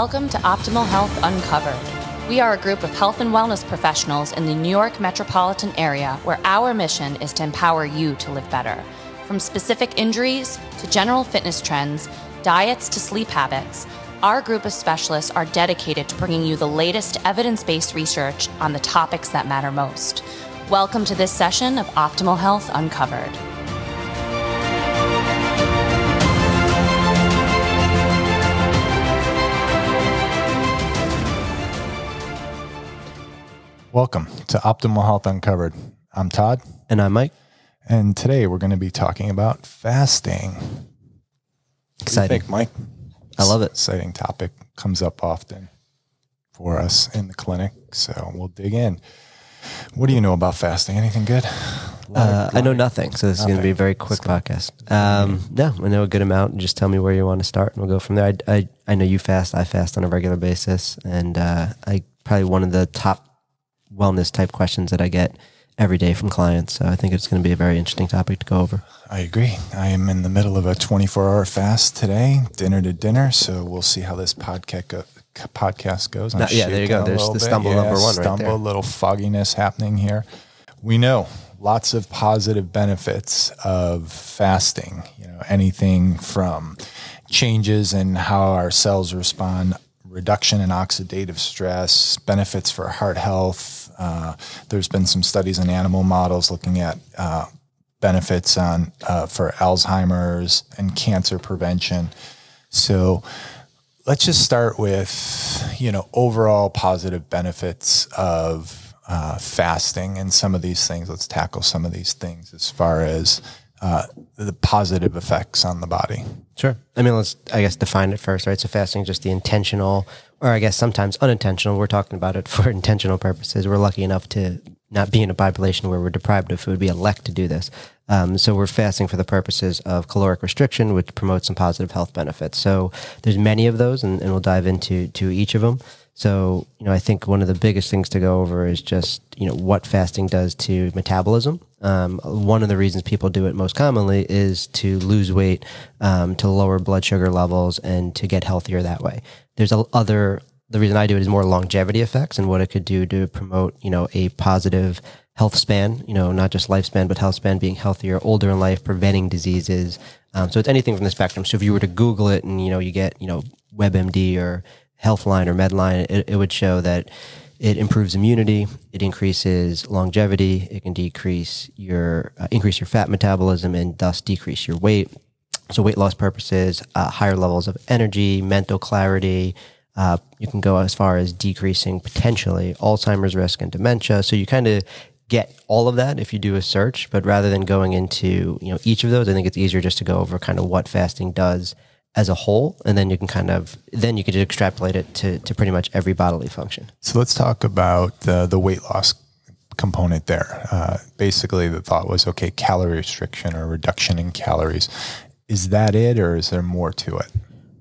Welcome to Optimal Health Uncovered. We are a group of health and wellness professionals in the New York metropolitan area where our mission is to empower you to live better. From specific injuries to general fitness trends, diets to sleep habits, our group of specialists are dedicated to bringing you the latest evidence based research on the topics that matter most. Welcome to this session of Optimal Health Uncovered. Welcome to Optimal Health Uncovered. I'm Todd. And I'm Mike. And today we're going to be talking about fasting. Exciting. Think, Mike? I love it. Exciting topic. Comes up often for us in the clinic. So we'll dig in. What do you know about fasting? Anything good? Uh, I know nothing. So this is going to be a very quick podcast. Um, no, I know a good amount. Just tell me where you want to start and we'll go from there. I, I, I know you fast. I fast on a regular basis. And uh, I probably one of the top wellness type questions that I get every day from clients. So I think it's going to be a very interesting topic to go over. I agree. I am in the middle of a 24 hour fast today, dinner to dinner. So we'll see how this podcast go, podcast goes. I'm yeah, there you go. There's the bit. stumble yeah, number one stumble, right there. A little fogginess happening here. We know lots of positive benefits of fasting. You know, anything from changes in how our cells respond reduction in oxidative stress, benefits for heart health. Uh, there's been some studies in animal models looking at uh, benefits on uh, for Alzheimer's and cancer prevention. So let's just start with you know overall positive benefits of uh, fasting and some of these things. Let's tackle some of these things as far as uh, the positive effects on the body. Sure. I mean, let's, I guess, define it first, right? So fasting is just the intentional, or I guess sometimes unintentional. We're talking about it for intentional purposes. We're lucky enough to not be in a population where we're deprived of food. We elect to do this. Um, so we're fasting for the purposes of caloric restriction, which promotes some positive health benefits. So there's many of those, and, and we'll dive into to each of them. So, you know, I think one of the biggest things to go over is just, you know, what fasting does to metabolism. Um, one of the reasons people do it most commonly is to lose weight, um, to lower blood sugar levels, and to get healthier that way. There's a, other, the reason I do it is more longevity effects and what it could do to promote, you know, a positive health span, you know, not just lifespan, but health span, being healthier, older in life, preventing diseases. Um, so it's anything from the spectrum. So if you were to Google it and, you know, you get, you know, WebMD or Healthline or Medline, it, it would show that it improves immunity, it increases longevity, it can decrease your uh, increase your fat metabolism and thus decrease your weight. So weight loss purposes, uh, higher levels of energy, mental clarity. Uh, you can go as far as decreasing potentially Alzheimer's risk and dementia. So you kind of get all of that if you do a search, but rather than going into you know each of those, I think it's easier just to go over kind of what fasting does as a whole, and then you can kind of then you can extrapolate it to to pretty much every bodily function. So let's talk about the the weight loss component there. Uh, basically, the thought was okay, calorie restriction or reduction in calories. Is that it, or is there more to it?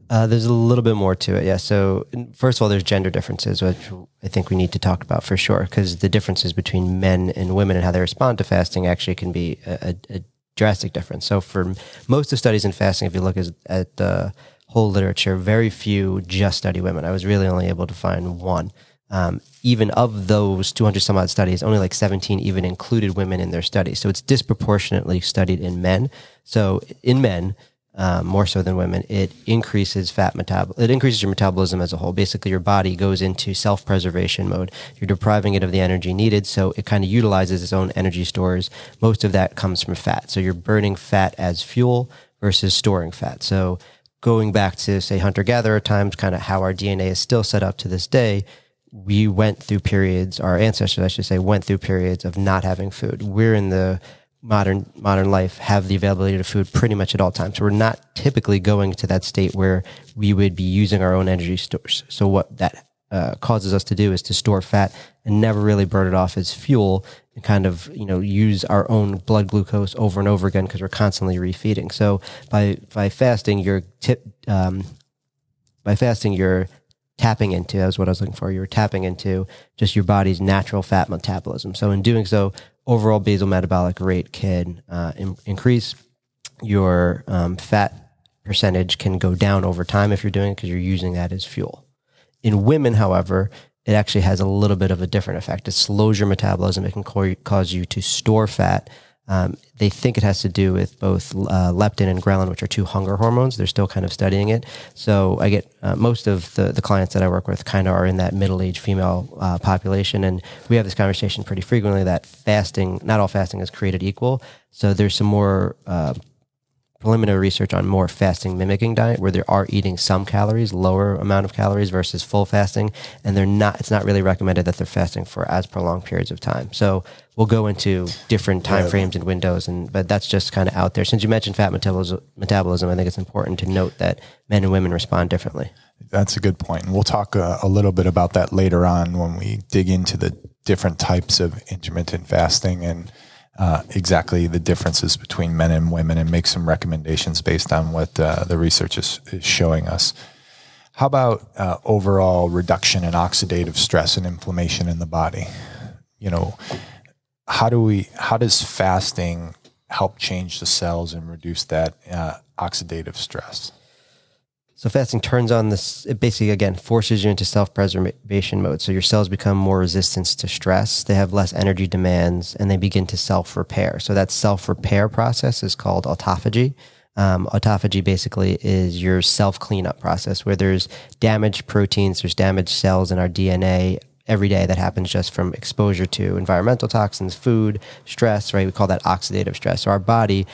Uh, there's a little bit more to it, yeah. So first of all, there's gender differences, which I think we need to talk about for sure, because the differences between men and women and how they respond to fasting actually can be a, a drastic difference. So for most of studies in fasting, if you look at the whole literature, very few just study women. I was really only able to find one. Um, even of those 200 some odd studies, only like 17 even included women in their studies. So it's disproportionately studied in men. So in men, um, more so than women, it increases fat metabol. It increases your metabolism as a whole. Basically, your body goes into self-preservation mode. You're depriving it of the energy needed, so it kind of utilizes its own energy stores. Most of that comes from fat. So you're burning fat as fuel versus storing fat. So going back to say hunter-gatherer times, kind of how our DNA is still set up to this day. We went through periods, our ancestors, I should say, went through periods of not having food. We're in the modern modern life have the availability of food pretty much at all times. So we're not typically going to that state where we would be using our own energy stores. So what that uh, causes us to do is to store fat and never really burn it off as fuel and kind of you know use our own blood glucose over and over again because we're constantly refeeding. So by by fasting, you're tip um, by fasting you're tapping into that's what I was looking for. You're tapping into just your body's natural fat metabolism. So in doing so, overall basal metabolic rate can uh, in, increase. Your um, fat percentage can go down over time if you're doing it because you're using that as fuel. In women, however, it actually has a little bit of a different effect. It slows your metabolism. It can co- cause you to store fat. Um, they think it has to do with both uh, leptin and ghrelin, which are two hunger hormones. They're still kind of studying it. So I get uh, most of the, the clients that I work with kind of are in that middle aged female uh, population. And we have this conversation pretty frequently that fasting, not all fasting is created equal. So there's some more uh, preliminary research on more fasting mimicking diet where they are eating some calories, lower amount of calories versus full fasting, and they're not. It's not really recommended that they're fasting for as prolonged periods of time. So we'll go into different time frames and windows, and but that's just kind of out there. Since you mentioned fat metabolism, metabolism, I think it's important to note that men and women respond differently. That's a good point, and we'll talk a, uh, a little bit about that later on when we dig into the different types of intermittent fasting and uh, exactly the differences between men and women and make some recommendations based on what uh, the research is, is, showing us. How about uh, overall reduction in oxidative stress and inflammation in the body? You know, how do we? How does fasting help change the cells and reduce that uh, oxidative stress? So fasting turns on this. It basically again forces you into self-preservation mode. So your cells become more resistant to stress. They have less energy demands, and they begin to self-repair. So that self-repair process is called autophagy. Um, autophagy basically is your self cleanup process where there's damaged proteins, there's damaged cells in our DNA every day that happens just from exposure to environmental toxins, food, stress, right? We call that oxidative stress. So our body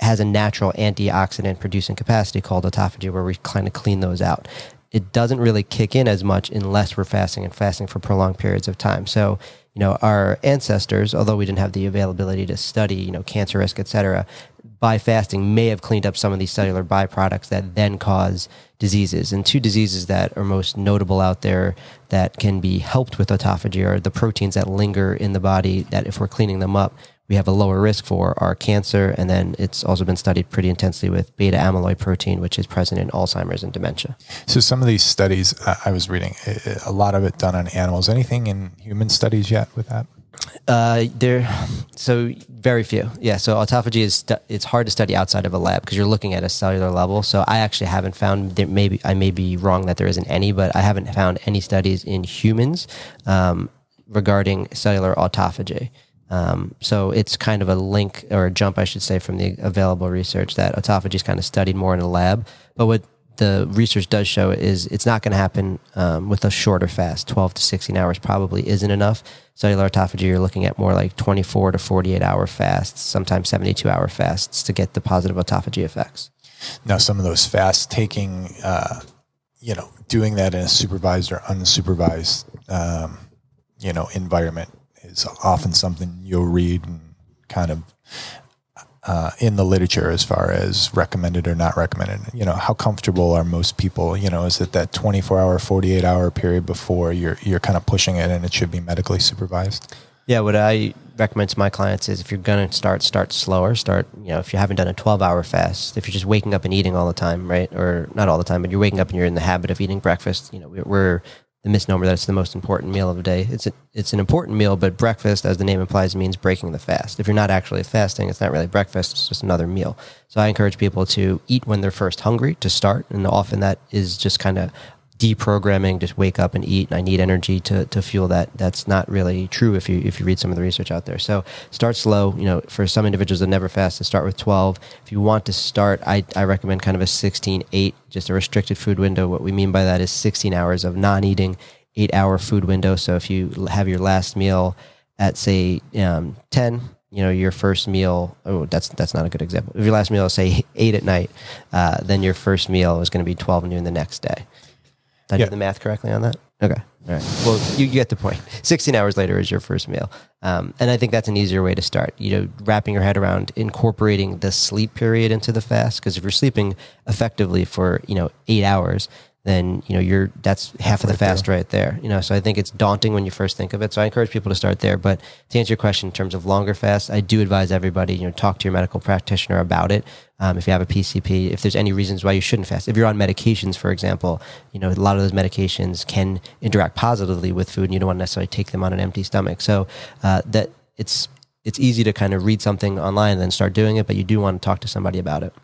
has a natural antioxidant producing capacity called autophagy where we kind of clean those out. It doesn't really kick in as much unless we're fasting and fasting for prolonged periods of time. So, you know, our ancestors, although we didn't have the availability to study, you know, cancer risk, et cetera, by fasting may have cleaned up some of these cellular byproducts that then cause diseases. And two diseases that are most notable out there that can be helped with autophagy are the proteins that linger in the body that if we're cleaning them up, we have a lower risk for are cancer. And then it's also been studied pretty intensely with beta amyloid protein, which is present in Alzheimer's and dementia. So, some of these studies uh, I was reading, a lot of it done on animals. Anything in human studies yet with that? Uh, there, so very few. Yeah. So autophagy is stu- it's hard to study outside of a lab because you're looking at a cellular level. So I actually haven't found there. Maybe I may be wrong that there isn't any, but I haven't found any studies in humans um, regarding cellular autophagy. Um, so it's kind of a link or a jump, I should say, from the available research that autophagy is kind of studied more in a lab. But what the research does show is it's not going to happen um, with a shorter fast. 12 to 16 hours probably isn't enough. Cellular autophagy, you're looking at more like 24 to 48 hour fasts, sometimes 72 hour fasts to get the positive autophagy effects. Now, some of those fasts taking, uh, you know, doing that in a supervised or unsupervised, um, you know, environment is often something you'll read and kind of uh, in the literature as far as recommended or not recommended. You know, how comfortable are most people? You know, is it that 24 hour, 48 hour period before you're you're kind of pushing it and it should be medically supervised? Yeah, what I recommend to my clients is if you're going to start, start slower. Start, you know, if you haven't done a 12 hour fast, if you're just waking up and eating all the time, right? Or not all the time, but you're waking up and you're in the habit of eating breakfast, you know, we're the misnomer that it's the most important meal of the day. It's a, it's an important meal, but breakfast, as the name implies, means breaking the fast. If you're not actually fasting, it's not really breakfast; it's just another meal. So I encourage people to eat when they're first hungry to start, and often that is just kind of deprogramming, just wake up and eat, and I need energy to, to fuel that. That's not really true if you if you read some of the research out there. So start slow. You know, for some individuals that never fast, to start with 12. If you want to start, I, I recommend kind of a 16, 8, just a restricted food window. What we mean by that is 16 hours of non-eating, eight hour food window. So if you have your last meal at say um, 10, you know your first meal oh that's that's not a good example if your last meal is say 8 at night uh, then your first meal is going to be 12 noon the next day did I yeah. do the math correctly on that? Okay. All right. Well, you get the point. 16 hours later is your first meal. Um, and I think that's an easier way to start. You know, wrapping your head around incorporating the sleep period into the fast. Because if you're sleeping effectively for, you know, eight hours, then you know you're that's half of the fast there. right there. You know, so I think it's daunting when you first think of it. So I encourage people to start there. But to answer your question in terms of longer fasts, I do advise everybody you know talk to your medical practitioner about it. Um, if you have a PCP, if there's any reasons why you shouldn't fast, if you're on medications, for example, you know a lot of those medications can interact positively with food, and you don't want to necessarily take them on an empty stomach. So uh, that it's it's easy to kind of read something online and then start doing it, but you do want to talk to somebody about it.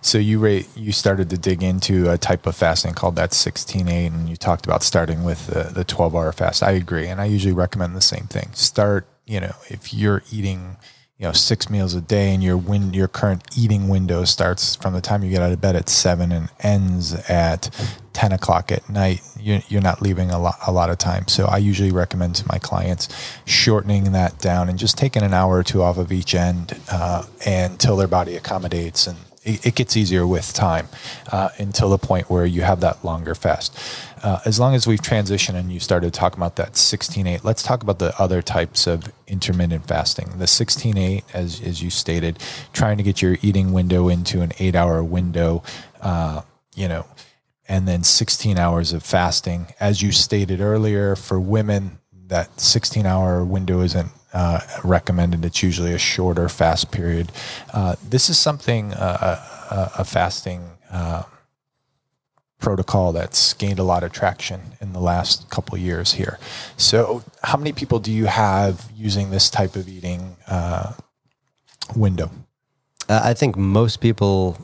So you rate, you started to dig into a type of fasting called that 16-8, and you talked about starting with the, the 12-hour fast. I agree, and I usually recommend the same thing. Start, you know, if you're eating – you know six meals a day and your win your current eating window starts from the time you get out of bed at seven and ends at 10 o'clock at night you're, you're not leaving a lot, a lot of time so i usually recommend to my clients shortening that down and just taking an hour or two off of each end uh, until their body accommodates and it, it gets easier with time uh, until the point where you have that longer fast uh, as long as we've transitioned and you started talking about that 16-8, let's talk about the other types of intermittent fasting. The 16-8, as, as you stated, trying to get your eating window into an eight-hour window, uh, you know, and then 16 hours of fasting. As you stated earlier, for women, that 16-hour window isn't uh, recommended. It's usually a shorter fast period. Uh, this is something, uh, a, a fasting uh, protocol that's gained a lot of traction in the last couple years here. So, how many people do you have using this type of eating uh, window? Uh, I think most people,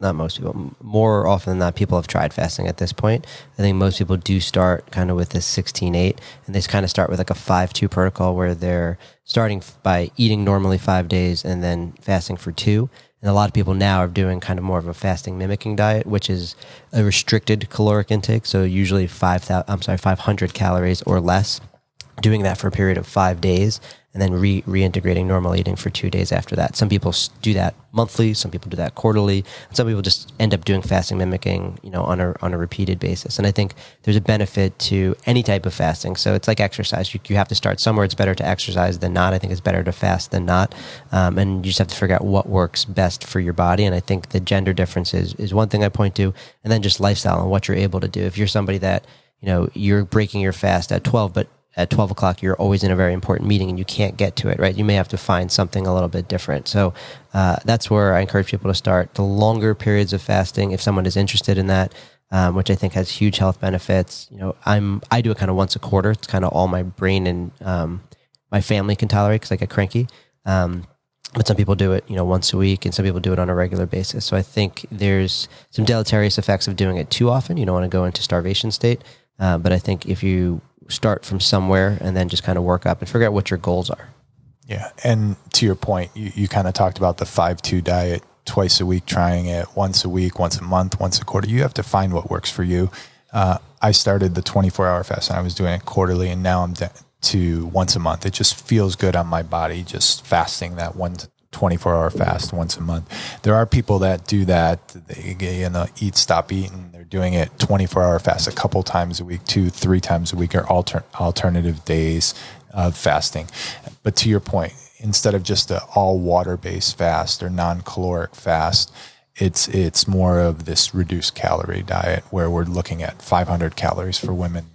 not most people, more often than not, people have tried fasting at this point. I think most people do start kind of with this 16 8, and they kind of start with like a 5 2 protocol where they're starting by eating normally five days and then fasting for two and a lot of people now are doing kind of more of a fasting mimicking diet, which is a restricted caloric intake. So usually five I'm sorry, 500 calories or less. Doing that for a period of five days, and then re- reintegrating normal eating for two days after that. Some people do that monthly, some people do that quarterly, some people just end up doing fasting mimicking, you know, on a on a repeated basis. And I think there's a benefit to any type of fasting. So it's like exercise; you, you have to start somewhere. It's better to exercise than not. I think it's better to fast than not, um, and you just have to figure out what works best for your body. And I think the gender difference is is one thing I point to, and then just lifestyle and what you're able to do. If you're somebody that you know you're breaking your fast at 12 but at 12 o'clock you're always in a very important meeting and you can't get to it right? You may have to find something a little bit different. So uh, that's where i encourage people to start. The longer periods of fasting if someone is interested in that um, which i think has huge health benefits you know i'm i do it kind of once a quarter. It's kind of all my brain and um, my family can tolerate because i get cranky. Um, but some people do it you know once a week and some people do it on a regular basis. So i think there's some deleterious effects of doing it too often. You don't want to go into starvation state. Uh, but i think if you start from somewhere and then just kind of work up and figure out what your goals are. Yeah. And to your point, you, you kind of talked about the 5 2 diet twice a week, trying it once a week, once a month, once a quarter. You have to find what works for you. Uh, I started the 24 hour fast and I was doing it quarterly, and now I'm to once a month. It just feels good on my body, just fasting that one 24 hour fast once a month. There are people that do that. They you know eat, stop eating. They're doing it 24 hour fast a couple times a week, two, three times a week, or alter, alternative days of fasting. But to your point, instead of just an all water based fast or non caloric fast, it's it's more of this reduced calorie diet where we're looking at 500 calories for women,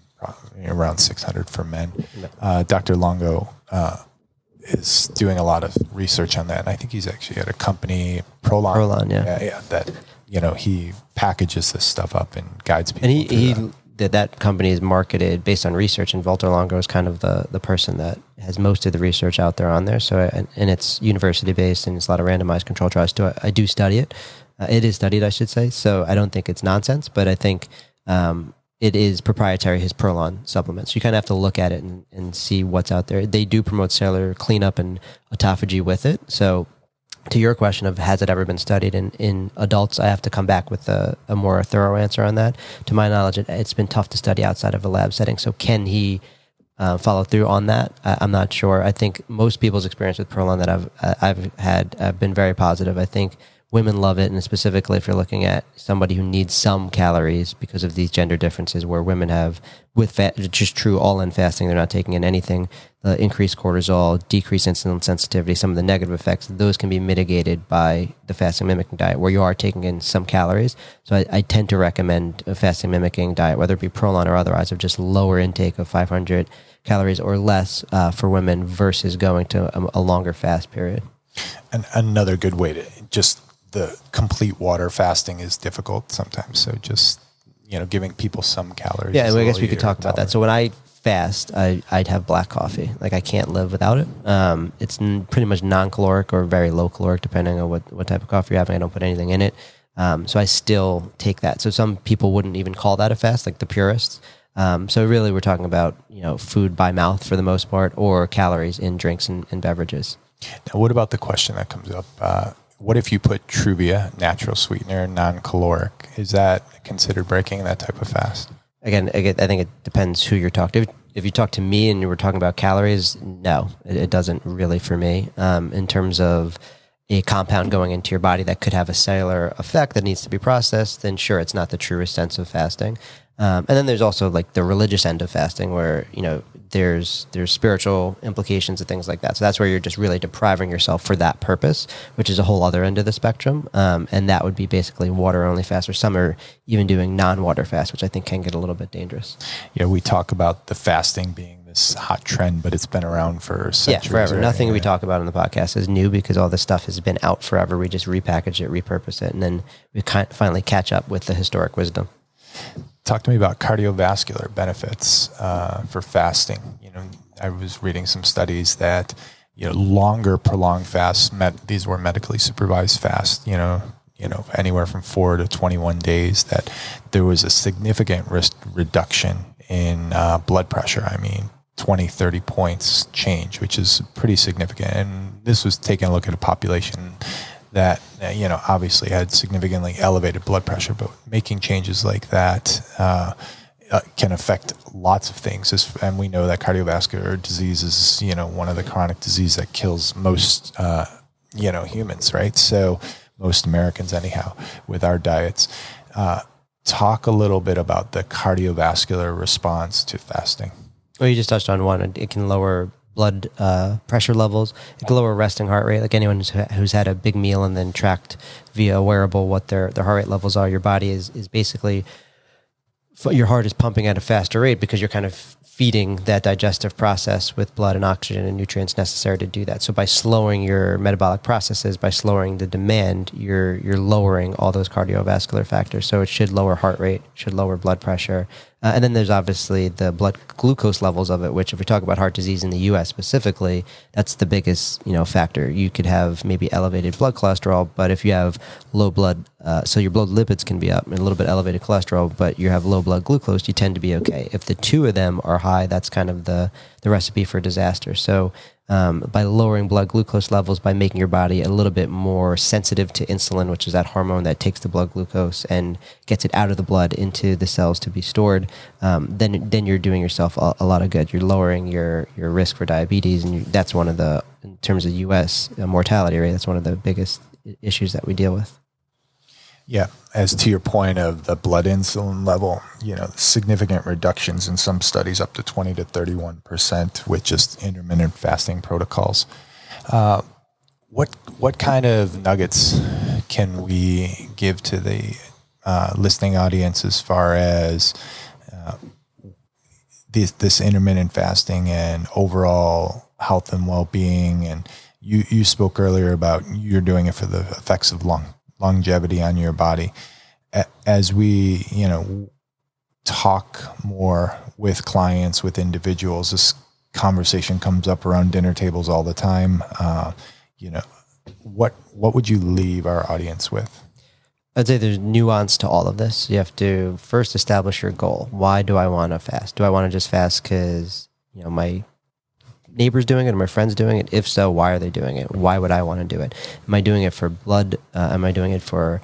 around 600 for men. Uh, Dr. Longo. Uh, is doing a lot of research on that. And I think he's actually at a company, Prolon. Prolon, yeah. yeah, yeah that you know he packages this stuff up and guides people. And he, he that. that. that company is marketed based on research, and Valter Longo is kind of the the person that has most of the research out there on there. So and, and it's university based, and it's a lot of randomized control trials. Do I, I do study it? Uh, it is studied, I should say. So I don't think it's nonsense, but I think. Um, it is proprietary, his Prolon supplements. You kind of have to look at it and, and see what's out there. They do promote cellular cleanup and autophagy with it. So, to your question of has it ever been studied in, in adults, I have to come back with a, a more thorough answer on that. To my knowledge, it, has been tough to study outside of a lab setting. So, can he uh, follow through on that? I, am not sure. I think most people's experience with Prolon that I've I've had have been very positive. I think women love it, and specifically if you're looking at somebody who needs some calories because of these gender differences, where women have with fat, just true all in fasting, they're not taking in anything. The increased cortisol, decreased insulin sensitivity, some of the negative effects, those can be mitigated by the fasting mimicking diet, where you are taking in some calories. So I, I tend to recommend a fasting mimicking diet, whether it be Prolon or otherwise, of just lower intake of 500 calories or less uh, for women versus going to a, a longer fast period. And another good way to just the complete water fasting is difficult sometimes. So just you know, giving people some calories. Yeah, I guess we could talk about that. So when I fast, I, I'd have black coffee. Like I can't live without it. Um, it's n- pretty much non-caloric or very low caloric, depending on what, what type of coffee you're having. I don't put anything in it. Um, so I still take that. So some people wouldn't even call that a fast, like the purists. Um, so really, we're talking about you know food by mouth for the most part, or calories in drinks and, and beverages. Now, what about the question that comes up? Uh, what if you put Truvia, natural sweetener, non-caloric? Is that considered breaking that type of fast? Again, I think it depends who you're talking to. If you talk to me and you were talking about calories, no, it, it doesn't really for me. Um, in terms of a compound going into your body that could have a cellular effect that needs to be processed, then sure, it's not the truest sense of fasting. Um, and then there's also like the religious end of fasting, where you know there's there's spiritual implications and things like that. So that's where you're just really depriving yourself for that purpose, which is a whole other end of the spectrum. Um, and that would be basically water only fast, or some are even doing non-water fast, which I think can get a little bit dangerous. Yeah, we talk about the fasting being this hot trend, but it's been around for centuries. Yeah, forever. right? Nothing we talk about on the podcast is new because all this stuff has been out forever. We just repackage it, repurpose it, and then we kind finally catch up with the historic wisdom. Talk to me about cardiovascular benefits uh, for fasting. You know, I was reading some studies that you know longer prolonged fasts. Med- these were medically supervised fasts. You know, you know anywhere from four to twenty one days. That there was a significant risk reduction in uh, blood pressure. I mean. 20, 30 points change, which is pretty significant. And this was taking a look at a population that uh, you know obviously had significantly elevated blood pressure, but making changes like that uh, uh, can affect lots of things. And we know that cardiovascular disease is you know one of the chronic diseases that kills most uh, you know humans, right? So most Americans, anyhow, with our diets. Uh, talk a little bit about the cardiovascular response to fasting. Well, you just touched on one. It can lower blood uh, pressure levels. It can lower resting heart rate. Like anyone who's, had a big meal and then tracked via a wearable what their, their heart rate levels are, your body is, is basically, your heart is pumping at a faster rate because you're kind of feeding that digestive process with blood and oxygen and nutrients necessary to do that. So by slowing your metabolic processes, by slowing the demand, you're you're lowering all those cardiovascular factors. So it should lower heart rate, should lower blood pressure. Uh, and then there's obviously the blood glucose levels of it, which if we talk about heart disease in the US specifically, that's the biggest, you know, factor. You could have maybe elevated blood cholesterol, but if you have low blood uh, so your blood lipids can be up and a little bit elevated cholesterol, but you have low blood glucose, you tend to be okay. If the two of them are high, that's kind of the, the recipe for disaster. So um, by lowering blood glucose levels, by making your body a little bit more sensitive to insulin, which is that hormone that takes the blood glucose and gets it out of the blood into the cells to be stored, um, then then you're doing yourself a, a lot of good. You're lowering your your risk for diabetes, and you, that's one of the in terms of U.S. mortality rate. That's one of the biggest issues that we deal with. Yeah, as to your point of the blood insulin level, you know, significant reductions in some studies up to 20 to 31% with just intermittent fasting protocols. Uh, what what kind of nuggets can we give to the uh, listening audience as far as uh, this, this intermittent fasting and overall health and well-being and you, you spoke earlier about you're doing it for the effects of lung longevity on your body. As we, you know, talk more with clients, with individuals, this conversation comes up around dinner tables all the time. Uh, you know, what what would you leave our audience with? I'd say there's nuance to all of this. You have to first establish your goal. Why do I want to fast? Do I want to just fast because you know my neighbors doing it or my friends doing it? If so, why are they doing it? Why would I want to do it? Am I doing it for blood? Uh, am I doing it for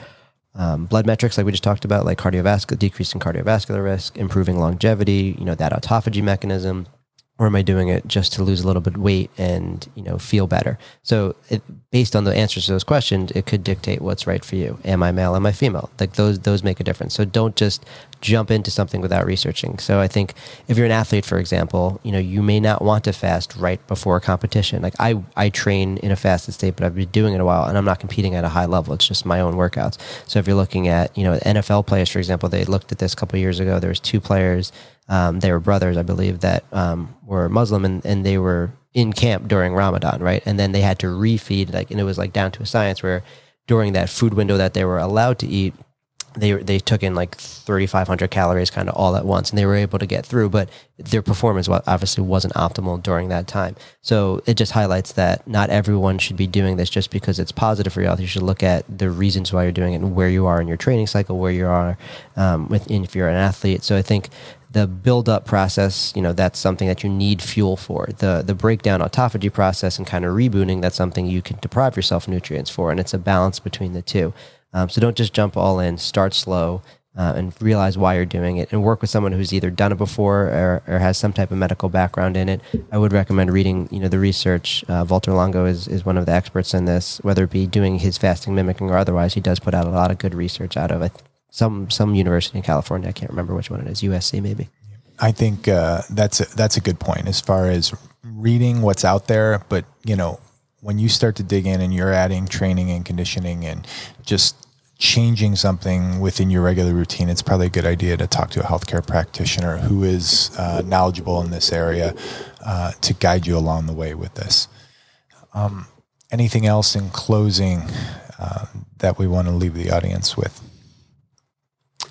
um, blood metrics like we just talked about, like cardiovascular, decrease in cardiovascular risk, improving longevity, you know, that autophagy mechanism? Or am I doing it just to lose a little bit of weight and, you know, feel better? So it, based on the answers to those questions, it could dictate what's right for you. Am I male? Am I female? Like those, those make a difference. So don't just jump into something without researching. So I think if you're an athlete, for example, you know, you may not want to fast right before a competition. Like I, I train in a fasted state, but I've been doing it a while and I'm not competing at a high level. It's just my own workouts. So if you're looking at, you know, NFL players, for example, they looked at this a couple years ago. There was two players, um, they were brothers, I believe, that um, were Muslim and, and they were in camp during Ramadan, right? And then they had to refeed, like, and it was like down to a science where during that food window that they were allowed to eat, they they took in like 3500 calories kind of all at once and they were able to get through but their performance obviously wasn't optimal during that time. So it just highlights that not everyone should be doing this just because it's positive for your health you should look at the reasons why you're doing it and where you are in your training cycle where you are um, if you're an athlete. So i think the build up process, you know, that's something that you need fuel for. The the breakdown autophagy process and kind of rebooting, that's something you can deprive yourself nutrients for, and it's a balance between the two. Um, so don't just jump all in. Start slow uh, and realize why you're doing it, and work with someone who's either done it before or, or, has some type of medical background in it. I would recommend reading, you know, the research. Uh, Valter Longo is is one of the experts in this, whether it be doing his fasting mimicking or otherwise. He does put out a lot of good research out of it. Some some university in California. I can't remember which one it is. USC maybe. I think uh, that's a, that's a good point as far as reading what's out there, but you know when you start to dig in and you're adding training and conditioning and just changing something within your regular routine, it's probably a good idea to talk to a healthcare practitioner who is uh, knowledgeable in this area uh, to guide you along the way with this. Um, anything else in closing uh, that we want to leave the audience with?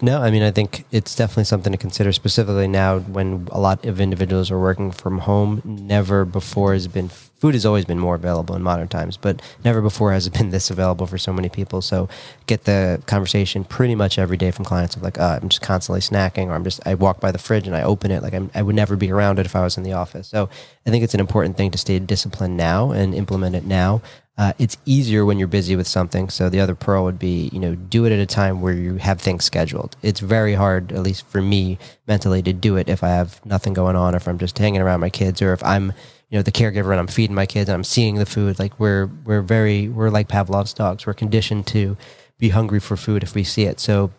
No, I mean, I think it's definitely something to consider, specifically now when a lot of individuals are working from home. Never before has been food has always been more available in modern times, but never before has it been this available for so many people. So get the conversation pretty much every day from clients of like, uh, I'm just constantly snacking, or I'm just I walk by the fridge and I open it. Like I'm, I would never be around it if I was in the office. So I think it's an important thing to stay disciplined now and implement it now. Uh, it's easier when you're busy with something. So the other pearl would be, you know, do it at a time where you have things scheduled. It's very hard, at least for me mentally, to do it if I have nothing going on, or if I'm just hanging around my kids, or if I'm, you know, the caregiver and I'm feeding my kids and I'm seeing the food. Like we're we're very we're like Pavlov's dogs. We're conditioned to be hungry for food if we see it. So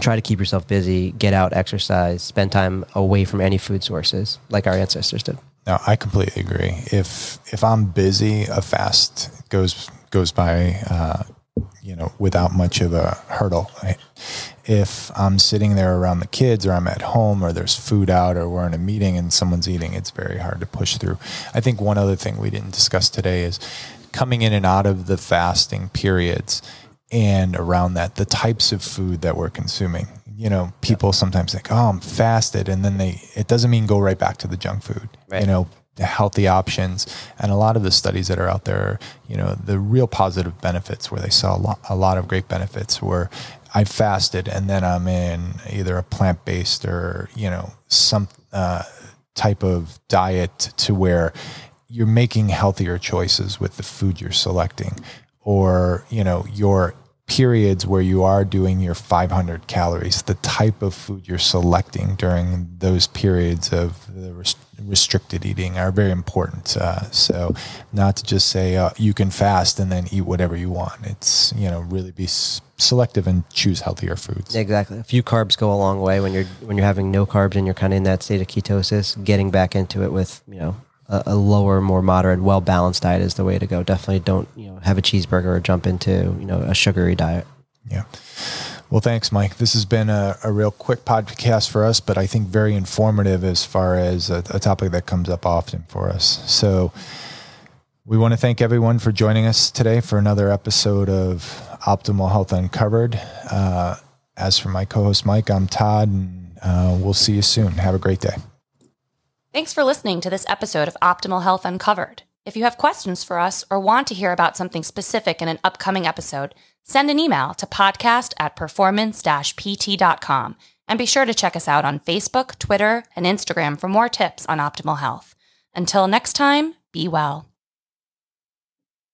try to keep yourself busy, get out, exercise, spend time away from any food sources, like our ancestors did. No, I completely agree. If if I'm busy, a fast goes goes by, uh, you know, without much of a hurdle. If I'm sitting there around the kids, or I'm at home, or there's food out, or we're in a meeting and someone's eating, it's very hard to push through. I think one other thing we didn't discuss today is coming in and out of the fasting periods and around that the types of food that we're consuming you know, people sometimes think, "Oh, I'm fasted," and then they it doesn't mean go right back to the junk food. Right. You know, healthy options, and a lot of the studies that are out there, you know, the real positive benefits where they saw a lot, a lot of great benefits were I fasted and then I'm in either a plant based or you know some uh, type of diet to where you're making healthier choices with the food you're selecting, or you know you're periods where you are doing your 500 calories, the type of food you're selecting during those periods of rest- restricted eating are very important. Uh, so, not to just say uh, you can fast and then eat whatever you want. It's you know really be s- selective and choose healthier foods. Exactly. A few carbs go a long way when you're when you're having no carbs and you're kind of in that state of ketosis. Getting back into it with you know a, a lower, more moderate, well balanced diet is the way to go. Definitely don't you know have a cheeseburger or jump into you know a sugary diet. Yeah. Well, thanks, Mike. This has been a, a real quick podcast for us, but I think very informative as far as a, a topic that comes up often for us. So, we want to thank everyone for joining us today for another episode of Optimal Health Uncovered. Uh, as for my co host, Mike, I'm Todd, and uh, we'll see you soon. Have a great day. Thanks for listening to this episode of Optimal Health Uncovered. If you have questions for us or want to hear about something specific in an upcoming episode, send an email to podcast at performance pt.com and be sure to check us out on Facebook, Twitter, and Instagram for more tips on optimal health. Until next time, be well.